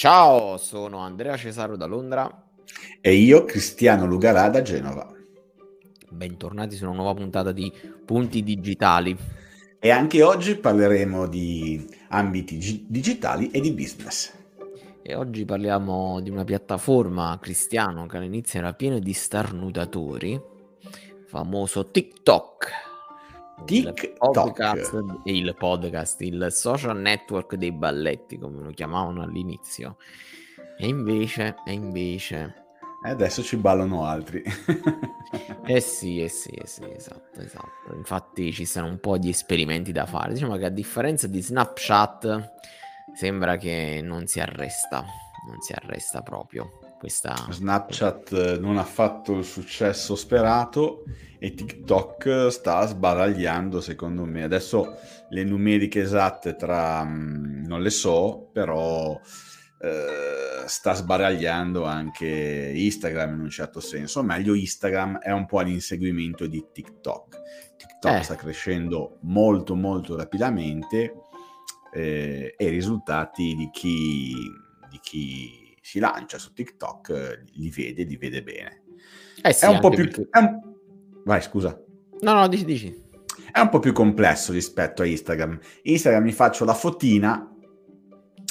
Ciao, sono Andrea Cesaro da Londra. E io Cristiano Lugarà da Genova. Bentornati su una nuova puntata di Punti Digitali. E anche oggi parleremo di ambiti gi- digitali e di business. E oggi parliamo di una piattaforma cristiano che all'inizio era piena di starnutatori, famoso TikTok. TikTok. Il podcast, il podcast, il social network dei balletti, come lo chiamavano all'inizio. E invece, e invece... E adesso ci ballano altri. eh sì, eh sì, eh sì, esatto, esatto. Infatti ci sono un po' di esperimenti da fare. Diciamo che a differenza di Snapchat, sembra che non si arresta, non si arresta proprio. Questa... Snapchat non ha fatto il successo sperato e TikTok sta sbaragliando secondo me. Adesso le numeriche esatte tra mm, non le so, però eh, sta sbaragliando anche Instagram in un certo senso. O meglio, Instagram è un po' all'inseguimento di TikTok. TikTok eh. sta crescendo molto molto rapidamente eh, e i risultati di chi, di chi si lancia su TikTok li vede, li vede bene. Eh sì, è un po' più... Perché... Un... Vai, scusa. No, no, dici, dici. È un po' più complesso rispetto a Instagram. Instagram mi faccio la fotina,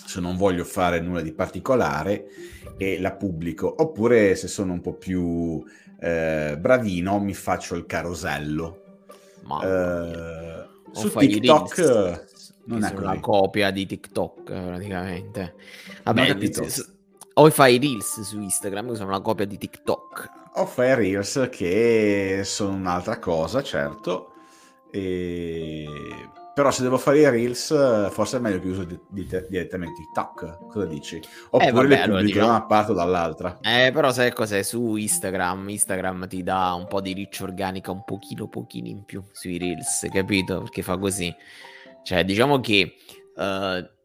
se non voglio fare nulla di particolare, e la pubblico. Oppure se sono un po' più eh, bravino, mi faccio il carosello. Ma... Eh, su TikTok non è una copia di TikTok praticamente. Vabbè, o fai reels su Instagram che sono una copia di TikTok. O fai reels che sono un'altra cosa, certo. E... Però se devo fare i reels, forse è meglio che uso di- di- direttamente TikTok. Cosa dici? Eh, Oppure eh, vabbè, le pubblico allora, diciamo... da una parte o dall'altra. Eh, però sai cos'è? Su Instagram, Instagram ti dà un po' di riccia organica, un pochino, pochino in più sui reels, capito? Perché fa così. Cioè, diciamo che... Uh,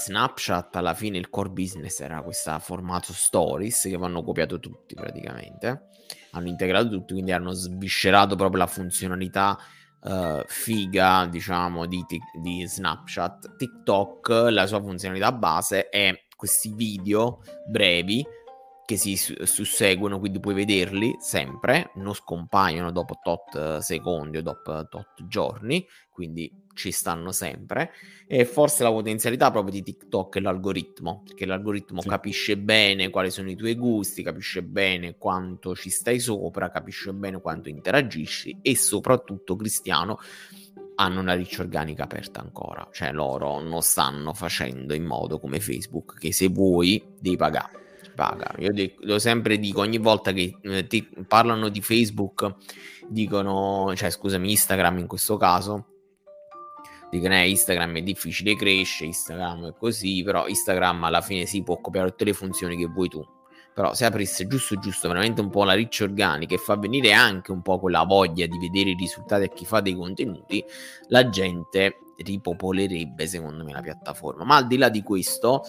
Snapchat alla fine il core business era questo formato stories che vanno copiato tutti praticamente. Hanno integrato tutti quindi hanno sviscerato proprio la funzionalità uh, figa diciamo di, di Snapchat. TikTok la sua funzionalità base è questi video brevi che si susseguono, quindi puoi vederli sempre, non scompaiono dopo tot secondi o dopo tot giorni, quindi ci stanno sempre. E forse la potenzialità proprio di TikTok è l'algoritmo, perché l'algoritmo sì. capisce bene quali sono i tuoi gusti, capisce bene quanto ci stai sopra, capisce bene quanto interagisci e soprattutto, Cristiano, hanno una riccia organica aperta ancora, cioè loro non stanno facendo in modo come Facebook che se vuoi devi pagare paga. Io lo sempre dico, ogni volta che eh, ti parlano di Facebook, dicono, cioè scusami, Instagram in questo caso, dicono eh, Instagram è difficile crescere, Instagram è così, però Instagram alla fine si può copiare tutte le funzioni che vuoi tu. Però se aprisse giusto giusto veramente un po' la riccia organica e fa venire anche un po' quella voglia di vedere i risultati a chi fa dei contenuti, la gente ripopolerebbe secondo me la piattaforma. Ma al di là di questo,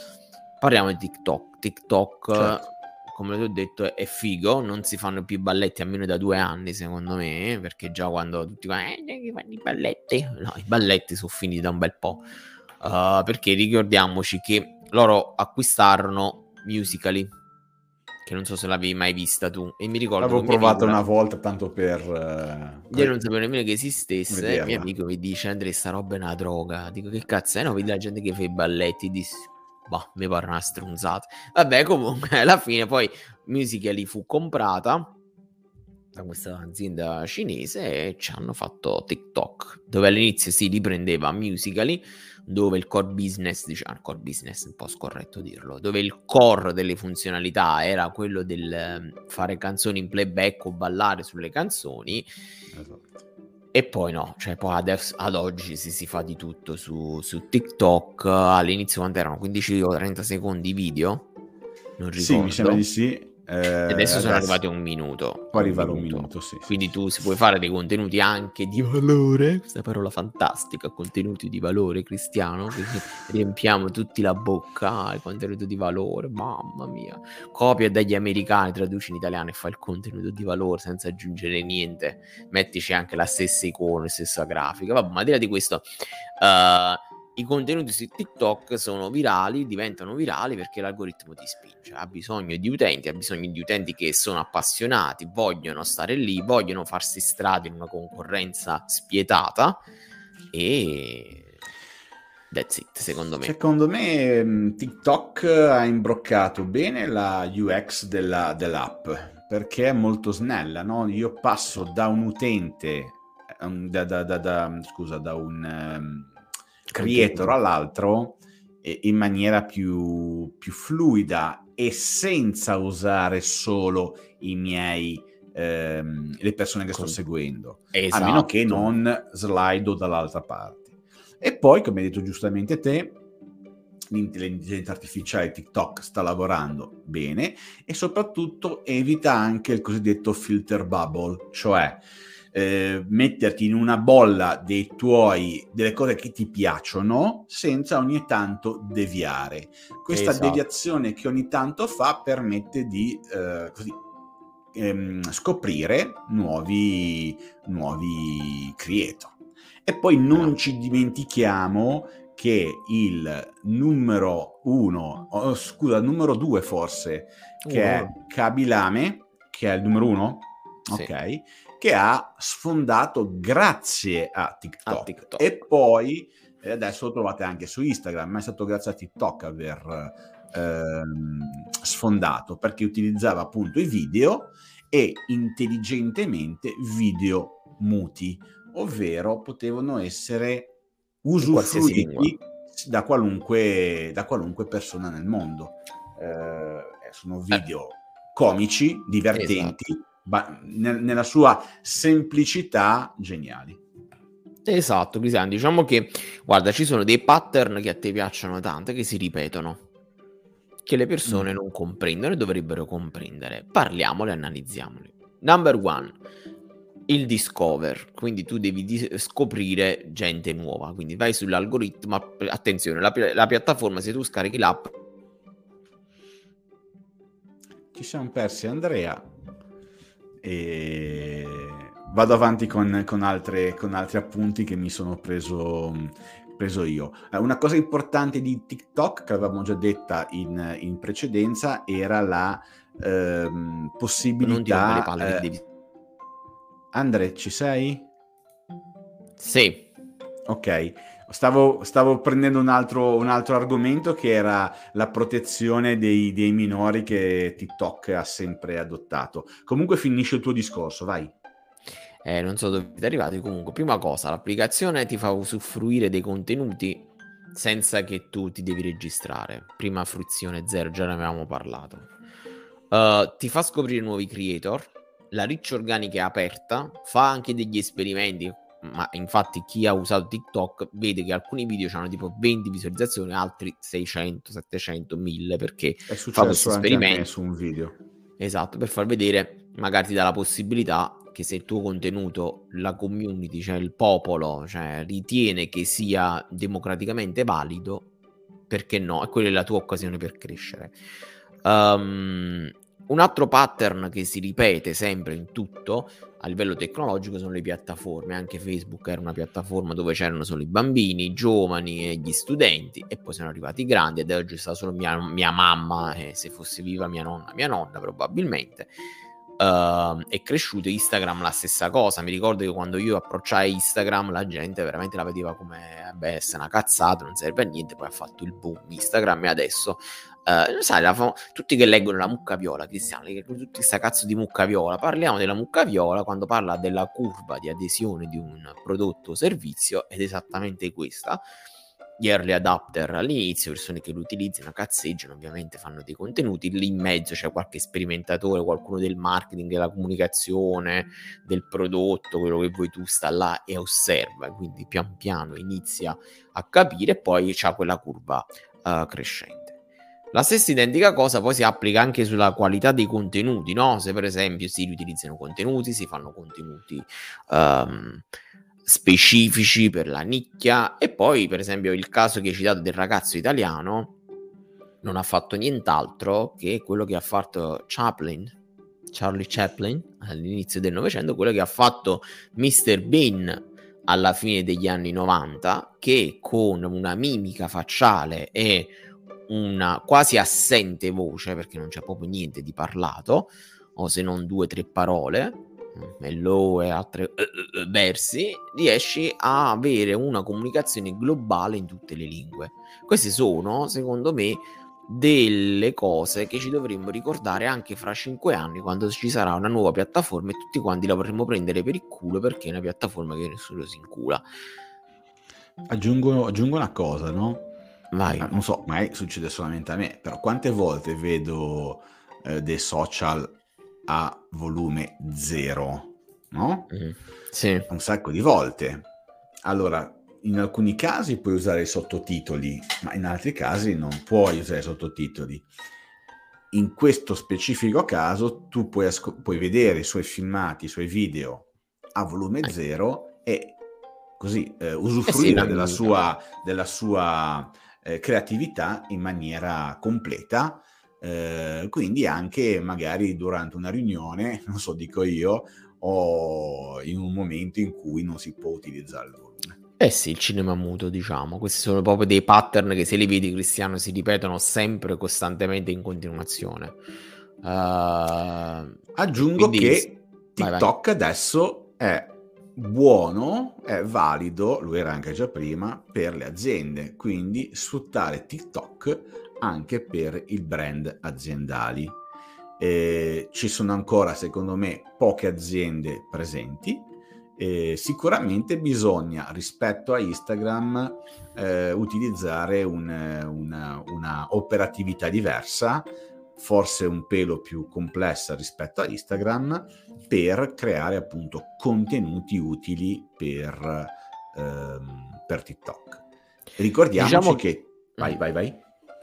Parliamo di TikTok. TikTok, certo. come ti ho detto, è figo. Non si fanno più balletti almeno da due anni, secondo me. Perché già quando tutti dicono, eh, fanno i balletti. No, i balletti sono finiti da un bel po'. Uh, perché ricordiamoci che loro acquistarono Musically. Che non so se l'avevi mai vista tu. E mi ricordo. L'avevo provata una volta tanto per. Uh, io non sapevo nemmeno che esistesse. Vederla. Mio amico mi dice: Andrea, sta roba è una droga. Dico che cazzo è? No, vedi la gente che fa i balletti. Dissi boh, mi pare una stronzata. Vabbè, comunque, alla fine poi Musical.ly fu comprata da questa azienda cinese e ci hanno fatto TikTok, dove all'inizio si riprendeva Musical.ly, dove il core business, diciamo, core business un po' scorretto dirlo, dove il core delle funzionalità era quello del ehm, fare canzoni in playback o ballare sulle canzoni. Esatto e poi no, cioè poi adesso, ad oggi si, si fa di tutto su, su TikTok. All'inizio quanto erano 15 o 30 secondi video? Non ricordo. Sì, mi sembra di sì. Eh, adesso, adesso sono arrivati a un minuto. Può arrivare un minuto, minuto sì. Quindi tu si puoi fare dei contenuti anche di valore. Questa parola fantastica, contenuti di valore cristiano. Riempiamo tutti la bocca ai contenuti di valore. Mamma mia. Copia dagli americani, traduci in italiano e fai il contenuto di valore senza aggiungere niente. Mettici anche la stessa icona, la stessa grafica. Vabbè, ma al di là di questo... Uh, i contenuti su TikTok sono virali, diventano virali perché l'algoritmo ti spinge, ha bisogno di utenti, ha bisogno di utenti che sono appassionati, vogliono stare lì, vogliono farsi strada in una concorrenza spietata e that's it, secondo me. Secondo me mm, TikTok ha imbroccato bene la UX della, dell'app perché è molto snella, no? Io passo da un utente, um, da, da, da, scusa, da un... Creator all'altro in maniera più, più fluida e senza usare solo i miei ehm, le persone che sto seguendo esatto. a meno che esatto. non slido dall'altra parte e poi come hai detto giustamente te l'intelligenza artificiale TikTok sta lavorando bene e soprattutto evita anche il cosiddetto filter bubble cioè eh, metterti in una bolla dei tuoi, delle cose che ti piacciono senza ogni tanto deviare. Questa esatto. deviazione che ogni tanto fa permette di eh, così, ehm, scoprire nuovi, nuovi creator. E poi non ci dimentichiamo che il numero uno, oh, scusa, il numero due forse, che uh. è Kabilame, che è il numero uno, sì. ok, che ha sfondato grazie a TikTok. A TikTok. E poi eh, adesso lo trovate anche su Instagram, ma è stato grazie a TikTok aver ehm, sfondato perché utilizzava appunto i video e intelligentemente video muti, ovvero potevano essere usufruiti da qualunque, da qualunque persona nel mondo. Eh, sono video comici, divertenti. Esatto ba- nel- nella sua semplicità geniali. Esatto, Cristian, diciamo che guarda, ci sono dei pattern che a te piacciono tanto, che si ripetono, che le persone mm. non comprendono e dovrebbero comprendere. Parliamole, analizziamole. Number one, il discover, quindi tu devi di- scoprire gente nuova, quindi vai sull'algoritmo, attenzione, la, la piattaforma, se tu scarichi l'app... Ci siamo persi Andrea, e vado avanti con, con, altre, con altri appunti che mi sono preso, preso io. Eh, una cosa importante di TikTok, che avevamo già detta in, in precedenza, era la ehm, possibilità... Palle, eh, devi... Andre, ci sei? Sì. Ok, Stavo, stavo, prendendo un altro, un altro, argomento che era la protezione dei, dei, minori che TikTok ha sempre adottato. Comunque finisce il tuo discorso, vai. Eh, non so dove siete arrivati. Comunque, prima cosa, l'applicazione ti fa usufruire dei contenuti senza che tu ti devi registrare. Prima fruizione zero, già ne avevamo parlato. Uh, ti fa scoprire nuovi creator. La riccia organica è aperta, fa anche degli esperimenti ma infatti chi ha usato TikTok vede che alcuni video hanno tipo 20 visualizzazioni, altri 600, 700, 1000 perché fa questo esperimento su un video. Esatto, per far vedere, magari ti dà la possibilità che se il tuo contenuto, la community, cioè il popolo, cioè, ritiene che sia democraticamente valido, perché no? E quella è la tua occasione per crescere. Um, un altro pattern che si ripete sempre in tutto a livello tecnologico sono le piattaforme. Anche Facebook era una piattaforma dove c'erano solo i bambini, i giovani e gli studenti, e poi sono arrivati i grandi. Ed oggi sta solo mia, mia mamma, e se fosse viva mia nonna, mia nonna probabilmente. Uh, è cresciuto Instagram la stessa cosa. Mi ricordo che quando io approcciai Instagram, la gente veramente la vedeva come beh, è una cazzata, non serve a niente. Poi ha fatto il boom Instagram e adesso Uh, sai, la, tutti che leggono la mucca viola, Cristiano, tutti questa cazzo di mucca viola, parliamo della mucca viola quando parla della curva di adesione di un prodotto o servizio ed è esattamente questa. Gli early adapter all'inizio, persone che lo utilizzano, cazzeggiano, ovviamente fanno dei contenuti, lì in mezzo c'è qualche sperimentatore, qualcuno del marketing, della comunicazione, del prodotto, quello che vuoi tu sta là e osserva, quindi pian piano inizia a capire e poi c'è quella curva uh, crescente. La stessa identica cosa poi si applica anche sulla qualità dei contenuti, no? Se per esempio si riutilizzano contenuti, si fanno contenuti um, specifici per la nicchia e poi per esempio il caso che hai citato del ragazzo italiano non ha fatto nient'altro che quello che ha fatto Chaplin, Charlie Chaplin all'inizio del Novecento, quello che ha fatto Mr. Bean alla fine degli anni 90 che con una mimica facciale e una quasi assente voce, perché non c'è proprio niente di parlato, o se non due o tre parole, mello e altri uh, uh, versi, riesci a avere una comunicazione globale in tutte le lingue. Queste sono, secondo me, delle cose che ci dovremmo ricordare anche fra cinque anni quando ci sarà una nuova piattaforma e tutti quanti la potremmo prendere per il culo perché è una piattaforma che nessuno si incula. Aggiungo, aggiungo una cosa, no? Vai. Non so, mai succede solamente a me, però quante volte vedo eh, dei social a volume zero, no? Mm, sì. Un sacco di volte. Allora, in alcuni casi puoi usare i sottotitoli, ma in altri casi non puoi usare i sottotitoli. In questo specifico caso tu puoi, asco- puoi vedere i suoi filmati, i suoi video a volume zero e così eh, usufruire eh sì, della sua, della sua eh, creatività in maniera completa. Eh, quindi anche magari durante una riunione, non so, dico io, o in un momento in cui non si può utilizzare il eh sì, il cinema muto, diciamo. Questi sono proprio dei pattern che se li vedi, Cristiano, si ripetono sempre, costantemente, in continuazione. Uh, Aggiungo quindi... che TikTok vai, vai. adesso è buono, è valido, lo era anche già prima, per le aziende. Quindi sfruttare TikTok anche per il brand aziendali. Eh, ci sono ancora, secondo me, poche aziende presenti eh, sicuramente bisogna rispetto a Instagram eh, utilizzare un, una, una, operatività diversa, forse un pelo più complessa rispetto a Instagram, per creare appunto contenuti utili per, ehm, per TikTok. Ricordiamoci diciamo... che... Vai, vai, vai.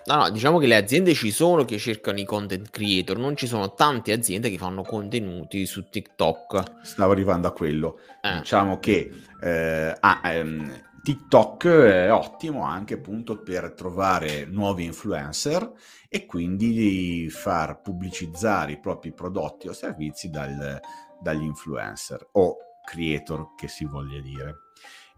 No, no, diciamo che le aziende ci sono che cercano i content creator, non ci sono tante aziende che fanno contenuti su TikTok. Stavo arrivando a quello. Eh. Diciamo che eh, ah, ehm, TikTok è ottimo anche appunto per trovare nuovi influencer e quindi far pubblicizzare i propri prodotti o servizi dal, dagli influencer o creator che si voglia dire.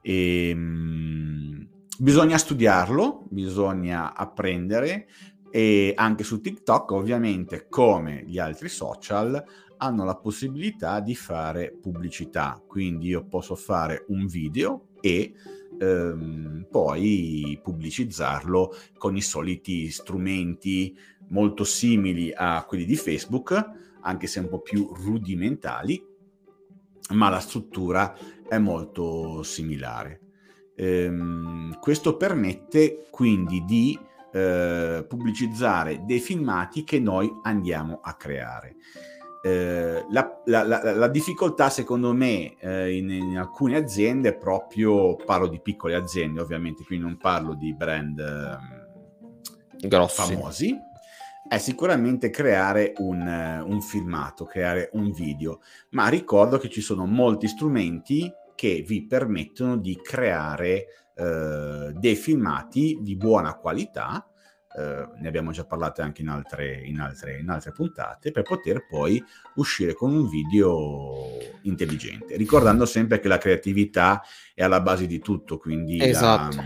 E, ehm, Bisogna studiarlo, bisogna apprendere e anche su TikTok ovviamente come gli altri social hanno la possibilità di fare pubblicità, quindi io posso fare un video e ehm, poi pubblicizzarlo con i soliti strumenti molto simili a quelli di Facebook, anche se un po' più rudimentali, ma la struttura è molto similare. Ehm, questo permette quindi di eh, pubblicizzare dei filmati che noi andiamo a creare. Eh, la, la, la, la, difficoltà secondo me eh, in, in, alcune aziende è proprio, parlo di piccole aziende ovviamente, qui non parlo di brand eh, famosi, è sicuramente creare un, un filmato, creare un video, ma ricordo che ci sono molti strumenti che vi permettono di creare eh, dei filmati di buona qualità, eh, ne abbiamo già parlato anche in altre, in, altre, in altre, puntate, per poter poi uscire con un video intelligente, ricordando sempre che la creatività è alla base di tutto, quindi esatto. la,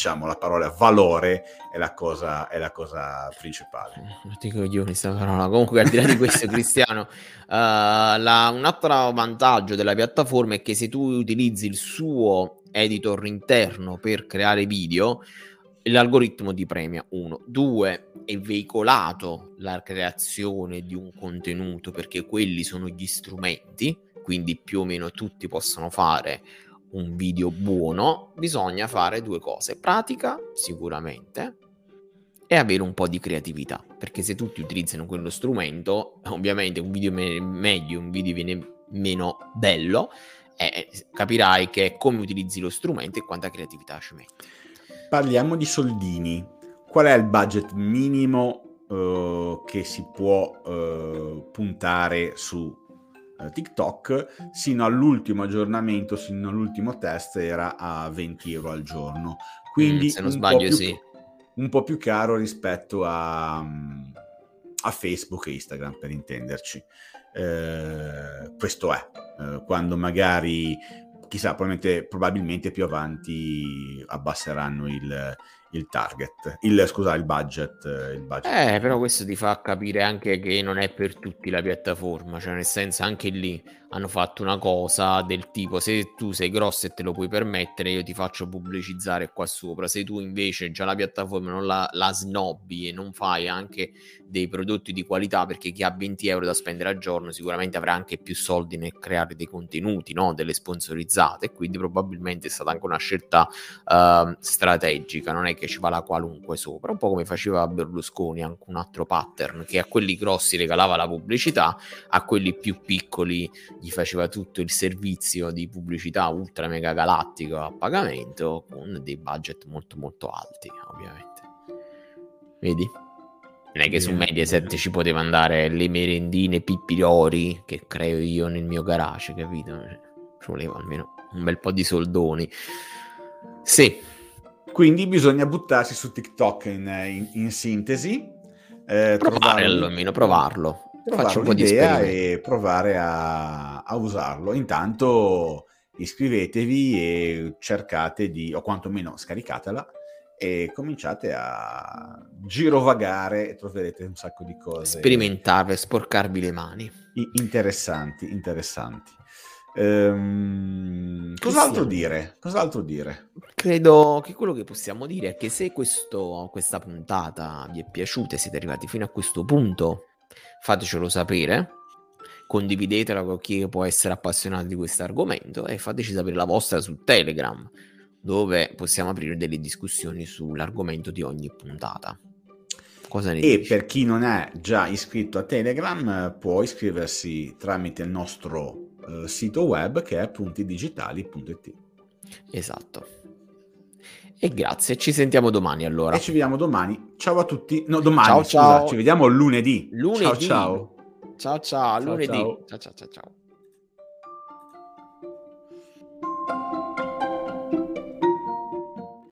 diciamo la parola valore è la cosa, è la cosa principale. Ti coglioni sta parola. Comunque, al di là di questo, Cristiano, uh, la, un altro vantaggio della piattaforma è che se tu utilizzi il suo editor interno per creare video, l'algoritmo ti premia. Uno, due, è veicolato la creazione di un contenuto perché quelli sono gli strumenti, quindi più o meno tutti possono fare un video buono, bisogna fare due cose. Pratica, sicuramente, e avere un po' di creatività, perché se tutti utilizzano quello strumento, ovviamente un video me- meglio, un video viene meno bello, e capirai che come utilizzi lo strumento e quanta creatività ci metti. Parliamo di soldini. Qual è il budget minimo uh, che si può uh, puntare su eh, TikTok sino all'ultimo aggiornamento, sino all'ultimo test era a 20 euro al giorno. Quindi mm, se non sbaglio, più, sì. Un po' più caro rispetto a, a Facebook e Instagram, per intenderci. Eh, questo è. Eh, quando magari chissà, probabilmente, probabilmente più avanti abbasseranno il, il target, il, scusa, il budget, il budget. Eh, però questo ti fa capire anche che non è per tutti la piattaforma, cioè nel senso anche lì hanno fatto una cosa del tipo se tu sei grosso e te lo puoi permettere io ti faccio pubblicizzare qua sopra, se tu invece già la piattaforma non la, la snobbi e non fai anche dei prodotti di qualità perché chi ha 20 euro da spendere al giorno sicuramente avrà anche più soldi nel creare dei contenuti, no? delle sponsorizzate quindi probabilmente è stata anche una scelta uh, strategica, non è che ci va la qualunque sopra, un po' come faceva Berlusconi, anche un altro pattern, che a quelli grossi regalava la pubblicità, a quelli più piccoli gli faceva tutto il servizio di pubblicità ultra mega galattico a pagamento con dei budget molto molto alti, ovviamente. Vedi? Non è che su Mediaset ci poteva andare le merendine pippilori che creo io nel mio garage, capito? Ci voleva almeno un bel po' di soldoni. Sì, quindi bisogna buttarsi su TikTok in, in, in sintesi. Eh, provarlo, almeno provarlo. Faccio un po' di e provare a, a, usarlo. Intanto iscrivetevi e cercate di, o quantomeno scaricatela e cominciate a girovagare e troverete un sacco di cose. Sperimentare, sporcarvi le mani. Interessanti, interessanti. Ehm, cos'altro dire? Cos'altro dire? Credo che quello che possiamo dire è che se questo, questa puntata vi è piaciuta e siete arrivati fino a questo punto, fatecelo sapere. Condividetela con chi può essere appassionato di questo argomento e fateci sapere la vostra su Telegram, dove possiamo aprire delle discussioni sull'argomento di ogni puntata. Cosa ne e dici? per chi non è già iscritto a Telegram, può iscriversi tramite il nostro eh, sito web che è puntidigitali.it. Esatto. E grazie, ci sentiamo domani allora. E ci vediamo domani. Ciao a tutti. No, domani, ciao, scusa, ciao. ci vediamo lunedì. Lunedì. Ciao ciao. Ciao ciao, lunedì. ciao ciao ciao. ciao.